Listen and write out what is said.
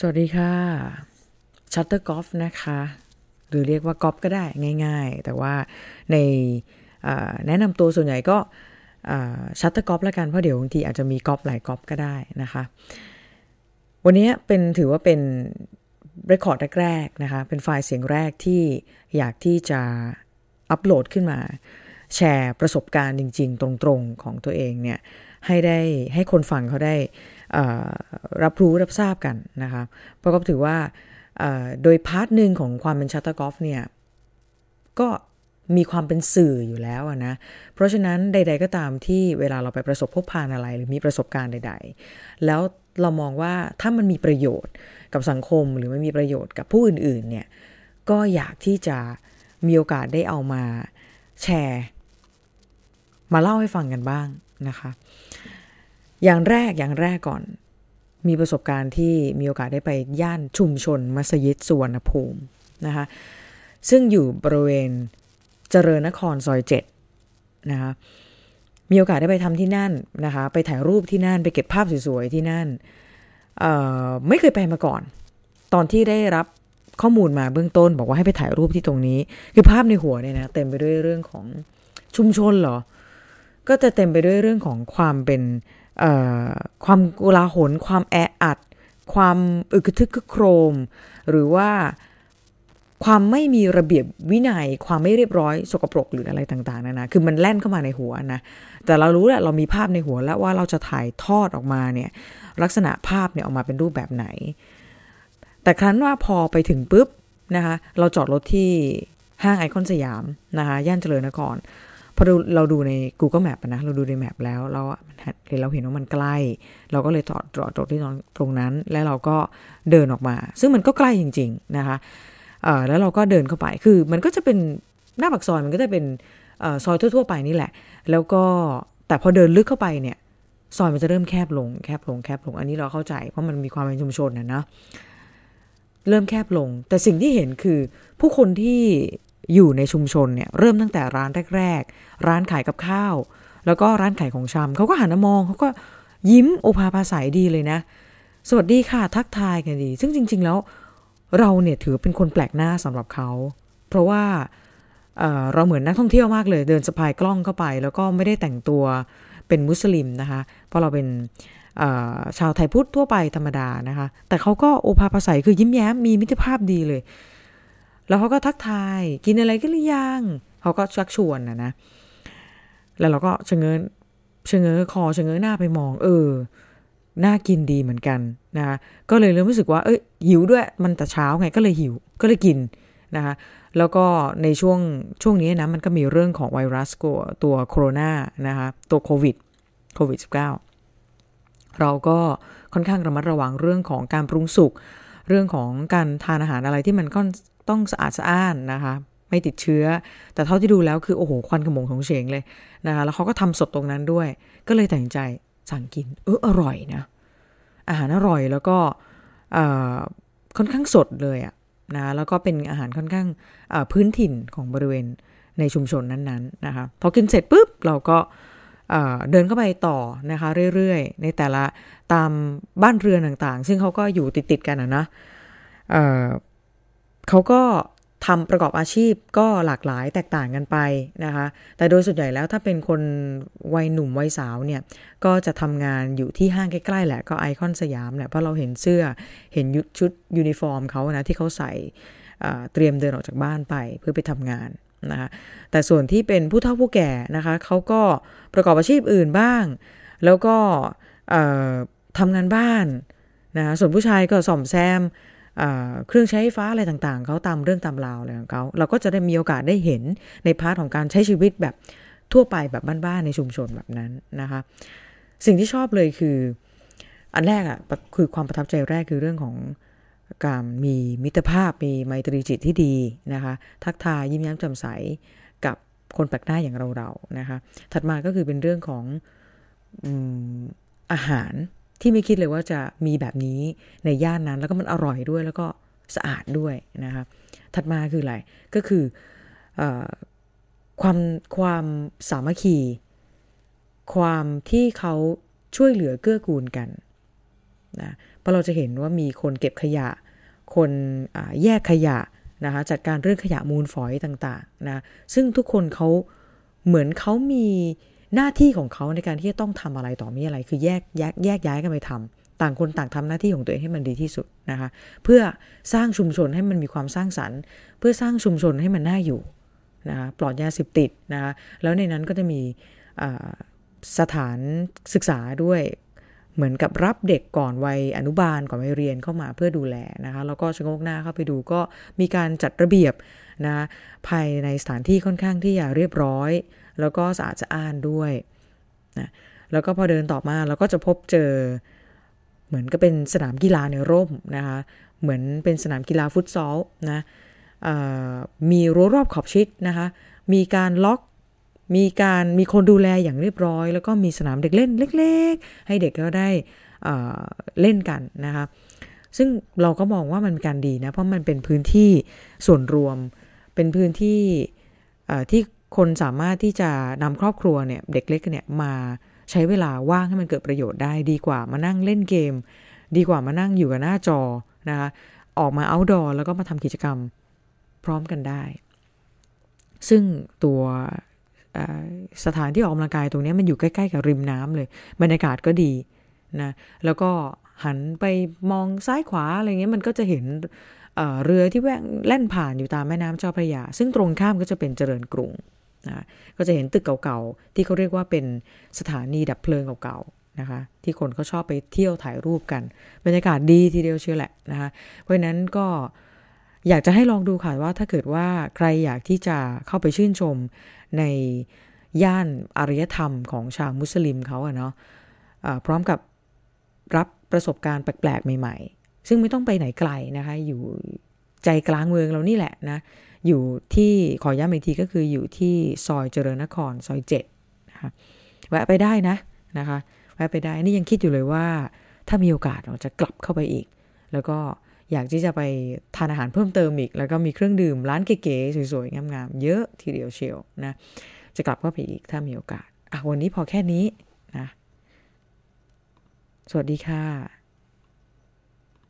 สวัสดีค่ะชัตเตอร์กอล์ฟนะคะ หรือเรียกว่ากอล์ฟก็ได้ง่าย ๆ แต่ว่าในแนะนำตัวส่วนใหญ่ก็ชัตเตอร์กอล์ฟละกัน เพราะเดี๋ยวบางทีอาจจะมีกอล์ฟหลายกอล์ฟก็ได้นะคะ วันนี้เป็นถือว่าเป็น record แรกๆนะคะ เป็นไฟล์เสียงแรกที่อยากที่จะอัปโหลดขึ้นมา แชร์ประสบการณ์จริง ๆ ตรงๆของตัวเองเนี่ยให้ได้ให้คนฟังเขาได้รับรู้รับทราบกันนะคะเพราะก็ถือว่าโดย part หนึ่งของความเป็นชัตเตอร์กอล์ฟเนี่ยก็มีความเป็นสื่ออยู่แล้วนะ เพราะฉะนั้นใด ๆ ก็ตามที่เวลาเราไปประสบพบผ่านอะไร หรือมีประสบการณ์ใด ๆ แล้วเรามองว่าถ้ามันมีประโยชน์กับสังคมหรือมันมีประโยชน์กับผู้อื่น ๆ เนี่ยก็อยากที่จะมีโอกาสได้เอามาแชร์ มาเล่าให้ฟังกันบ้างนะคะ อย่างแรกอย่างแรกก่อน มีประสบการณ์ที่มีโอกาสได้ไปย่านชุมชนมัสยิดสุวรรณภูมินะคะซึ่งอยู่บริเวณเจริญนครซอยเจ็ดนะคะมีโอกาสได้ไปทำที่นั่นนะคะไปถ่ายรูปที่นั่นไปเก็บภาพสวยๆที่นั่นไม่เคยไปมาก่อน ตอนที่ได้รับข้อมูลมาเบื้องต้น บอกว่าให้ไปถ่ายรูปที่ตรงนี้ คือภาพในหัวเนี่ยนะเต็มไปด้วยเรื่องของชุมชนเหรอ ก็จะเต็มไปด้วยเรื่องของความเป็นความกุลาหลความแออัด ความอึกทึกโครม หรือว่าความไม่มีระเบียบวินัย ความไม่เรียบร้อย สกปรกหรืออะไรต่างๆนะนะคือมันแล่นเข้ามาในหัวนะ แต่เรารู้แหละเรามีภาพในหัวแล้วว่าเราจะถ่ายทอดออกมาเนี่ยลักษณะภาพเนี่ยออกมาเป็นรูปแบบไหน แต่ครั้นว่าพอไปถึงปุ๊บนะคะเราจอดรถที่ห้างไอคอนสยามนะคะย่านเจริญนคร พอเราดูใน Google Map นะ เราดูในแมปแล้วเราเราเห็นว่ามันใกล้ เราก็เลยจอดจอดรถที่ตรงนั้น แล้วเราก็เดินออกมา ซึ่งมันก็ใกล้จริง ๆ นะคะแล้วเราก็เดินเข้าไป คือมันก็จะเป็นหน้าปากซอยมันก็จะเป็นซอยทั่ว ๆ ไปนี่แหละ แล้วก็แต่พอเดินลึกเข้าไปเนี่ยซอยมันจะเริ่มแคบลง แคบลง แคบลง อันนี้เราเข้าใจ เพราะมันมีความเป็นชุมชนนะนะ เริ่มแคบลง แต่สิ่งที่เห็นคือผู้คนที่ อยู่ในชุมชนเนี่ยเริ่มตั้งแต่ร้านแรก ๆ ร้านขายกับข้าว แล้วก็ร้านขายของชำเขาก็หันมามองเขาก็ยิ้มโอภาภาษาดีเลยนะ สวัสดีค่ะทักทายกันดี ซึ่งจริง ๆ แล้วเราเนี่ยถือเป็นคนแปลกหน้าสำหรับเขา เพราะว่าเเราเหมือนนักท่องเที่ยวมากเลย เดินสะพายกล้องเข้าไป แล้วก็ไม่ได้แต่งตัวเป็นมุสลิมนะคะ เพราะเราเป็นชาวไทยพุทธทั่วไปธรรมดานะคะ แต่เขาก็โอภาภาษาคือยิ้มแย้มมีมิตรภาพดีเลย แล้วเขาก็ทักทายกินอะไรกันหรือยังเขาก็ชักชวนนะนะ แล้วเราก็ชะเง้อชะเง้อคอชะเง้อหน้าไปมอง เออน่ากินดีเหมือนกันนะคะก็เลยเริ่มรู้สึกว่าเอ้ยหิวด้วยมันแต่เช้าไงก็เลยหิวก็เลยกินนะคะแล้วก็ในช่วงช่วงนี้นะมันก็มีเรื่องของไวรัสตัวโคโรนานะคะตัวโควิดโควิด -19 เราก็ค่อนข้างระมัดระวังเรื่องของการปรุงสุกเรื่องของการทานอาหารอะไรที่มันค่อน ต้องสะอาดสะอ้านนะคะไม่ติดเชื้อ แต่เท่าที่ดูแล้วคือโอ้โหควันขมงของเฉงเลยนะคะแล้วเขาก็ทำสดตรงนั้นด้วย ก็เลยตัดสินใจสั่งกินเอออร่อยนะอาหารอร่อยแล้วก็ค่อนข้างสดเลยอะนะแล้วก็เป็นอาหารค่อนข้างพื้นถิ่นของบริเวณในชุมชนนั้นๆนะคะพอกินเสร็จปุ๊บเราก็เดินเข้าไปต่อนะคะเรื่อยๆ ในแต่ละตามบ้านเรือนต่างๆ ซึ่งเขาก็อยู่ติดๆกันนะนะ เขาก็ทำประกอบอาชีพก็หลากหลายแตกต่างกันไปนะคะ แต่โดยส่วนใหญ่แล้วถ้าเป็นคนวัยหนุ่มวัยสาวเนี่ย ก็จะทำงานอยู่ที่ห้างใกล้ๆแหละก็ไอคอนสยามแหละ เพราะเราเห็นเสื้อเห็นชุดยูนิฟอร์มเขานะที่เขาใส่เตรียมเดินออกจากบ้านไปเพื่อไปทำงานนะคะแต่ส่วนที่เป็นผู้เฒ่าผู้แก่นะคะเขาก็ประกอบอาชีพอื่นบ้าง แล้วก็ทำงานบ้านนะคะส่วนผู้ชายก็ซ่อมแซม เครื่องใช้ไฟฟ้าอะไรต่างๆเขาตามเรื่องตามราวอะไรของเขาเราก็จะได้มีโอกาสได้เห็นใน part ของการใช้ชีวิตแบบทั่วไปแบบบ้านๆในชุมชนแบบนั้นนะคะ สิ่งที่ชอบเลยคือ อันแรกอะค่ะคือความประทับใจแรกคือเรื่องของการมีมิตรภาพมีไมตรีจิตที่ดีนะคะ ทักทายยิ้มแย้มแจ่มใสกับคนแปลกหน้าอย่างเราๆนะคะ ถัดมาก็คือเป็นเรื่องของอาหาร ที่ไม่คิดเลยว่าจะมีแบบนี้ในย่านนั้น แล้วก็มันอร่อยด้วยแล้วก็สะอาดด้วยนะคะถัดมาคืออะไรก็คืออความความสามัคคี ความที่เขาช่วยเหลือเกื้อกูลกันนะเพราะเราจะเห็นว่ามีคนเก็บขยะ คนแยกขยะนะคะจัดการเรื่องขยะมูลฝอยต่างๆนะซึ่งทุกคนเขาเหมือนเขามี หน้าที่ของเขาในการที่จะต้องทำอะไรต่อมีอะไร คือแยกแยกแยกย้ายกันไปทำต่างคนต่างทำหน้าที่ของตัวเองให้มันดีที่สุดนะคะ เพื่อสร้างชุมชนให้มันมีความสร้างสรรค์ เพื่อสร้างชุมชนให้มันน่าอยู่นะคะปลอดยาเสพติดนะคะแล้วในนั้นก็จะมีสถานศึกษาด้วยเหมือนกับรับเด็กก่อนวัยอนุบาลก่อนวัยเรียนเข้ามาเพื่อดูแลนะคะแล้วก็ชะงกหน้าเข้าไปดูก็มีการจัดระเบียบนะภายในสถานที่ค่อนข้างที่จะเรียบร้อย แล้วก็สะอาดสะอ้านด้วยนะแล้วก็พอเดินต่อมาเราก็จะพบเจอเหมือนก็เป็นสนามกีฬาในร่มนะคะเหมือนเป็นสนามกีฬาฟุตซอลนะมีรั้วรอบขอบชิดนะคะมีการล็อกมีการมีคนดูแลอย่างเรียบร้อย แล้วก็มีสนามเด็กเล่นเล็ก ๆ ให้เด็กก็ได้เล่นกันนะคะซึ่งเราก็มองว่ามันเป็นการดีนะเพราะมันเป็นพื้นที่ส่วนรวมเป็นพื้นที่ที่ คนสามารถที่จะนำครอบครัวเนี่ยเด็กเล็กเนี่ยมาใช้เวลาว่างให้มันเกิดประโยชน์ได้ดีกว่ามานั่งเล่นเกม ดีกว่ามานั่งอยู่กับหน้าจอนะคะออกมาเอาดอร์แล้วก็มาทำกิจกรรมพร้อมกันได้ ซึ่งตัวสถานที่ออกกำลังกายตรงนี้มันอยู่ใกล้ ๆ กับริมน้ำเลย บรรยากาศก็ดีนะแล้วก็หันไปมองซ้ายขวาอะไรเงี้ยมันก็จะเห็นเเรือที่แว่งแล่นผ่านอยู่ตามแม่น้ำเจ้าพระยา ซึ่งตรงข้ามก็จะเป็นเจริญกรุง นะก็จะเห็นตึกเก่าๆ ที่เขาเรียกว่าเป็นสถานีดับเพลิงเก่าๆนะคะ ที่คนเขาชอบไปเที่ยวถ่ายรูปกัน บรรยากาศดีทีเดียวเชียวแหละนะคะ เพราะนั้นก็อยากจะให้ลองดูค่ะว่าถ้าเกิดว่าใครอยากที่จะเข้าไปชื่นชมในย่านอารยธรรมของชาวมุสลิมเขาอะเนาะะพร้อมกับรับประสบการณ์แปลกๆ ใหม่ๆ ซึ่งไม่ต้องไปไหนไกลนะคะ อยู่ ใจกลางเมืองเรานี่แหละนะ อยู่ที่ขอย้ำอีกทีก็คืออยู่ที่ซอยเจริญนครซอยเจ็ดนะคะแวะไปได้นะนะคะแวะไปได้นี่ยังคิดอยู่เลยว่า ถ้ามีโอกาสเราจะกลับเข้าไปอีก แล้วก็อยากที่จะไปทานอาหารเพิ่มเติมอีก แล้วก็มีเครื่องดื่มร้านเก๋ๆสวยๆงามๆเยอะทีเดียวเชียวนะจะกลับเข้าไปอีกถ้ามีโอกาสอะวันนี้พอแค่นี้นะสวัสดีค่ะ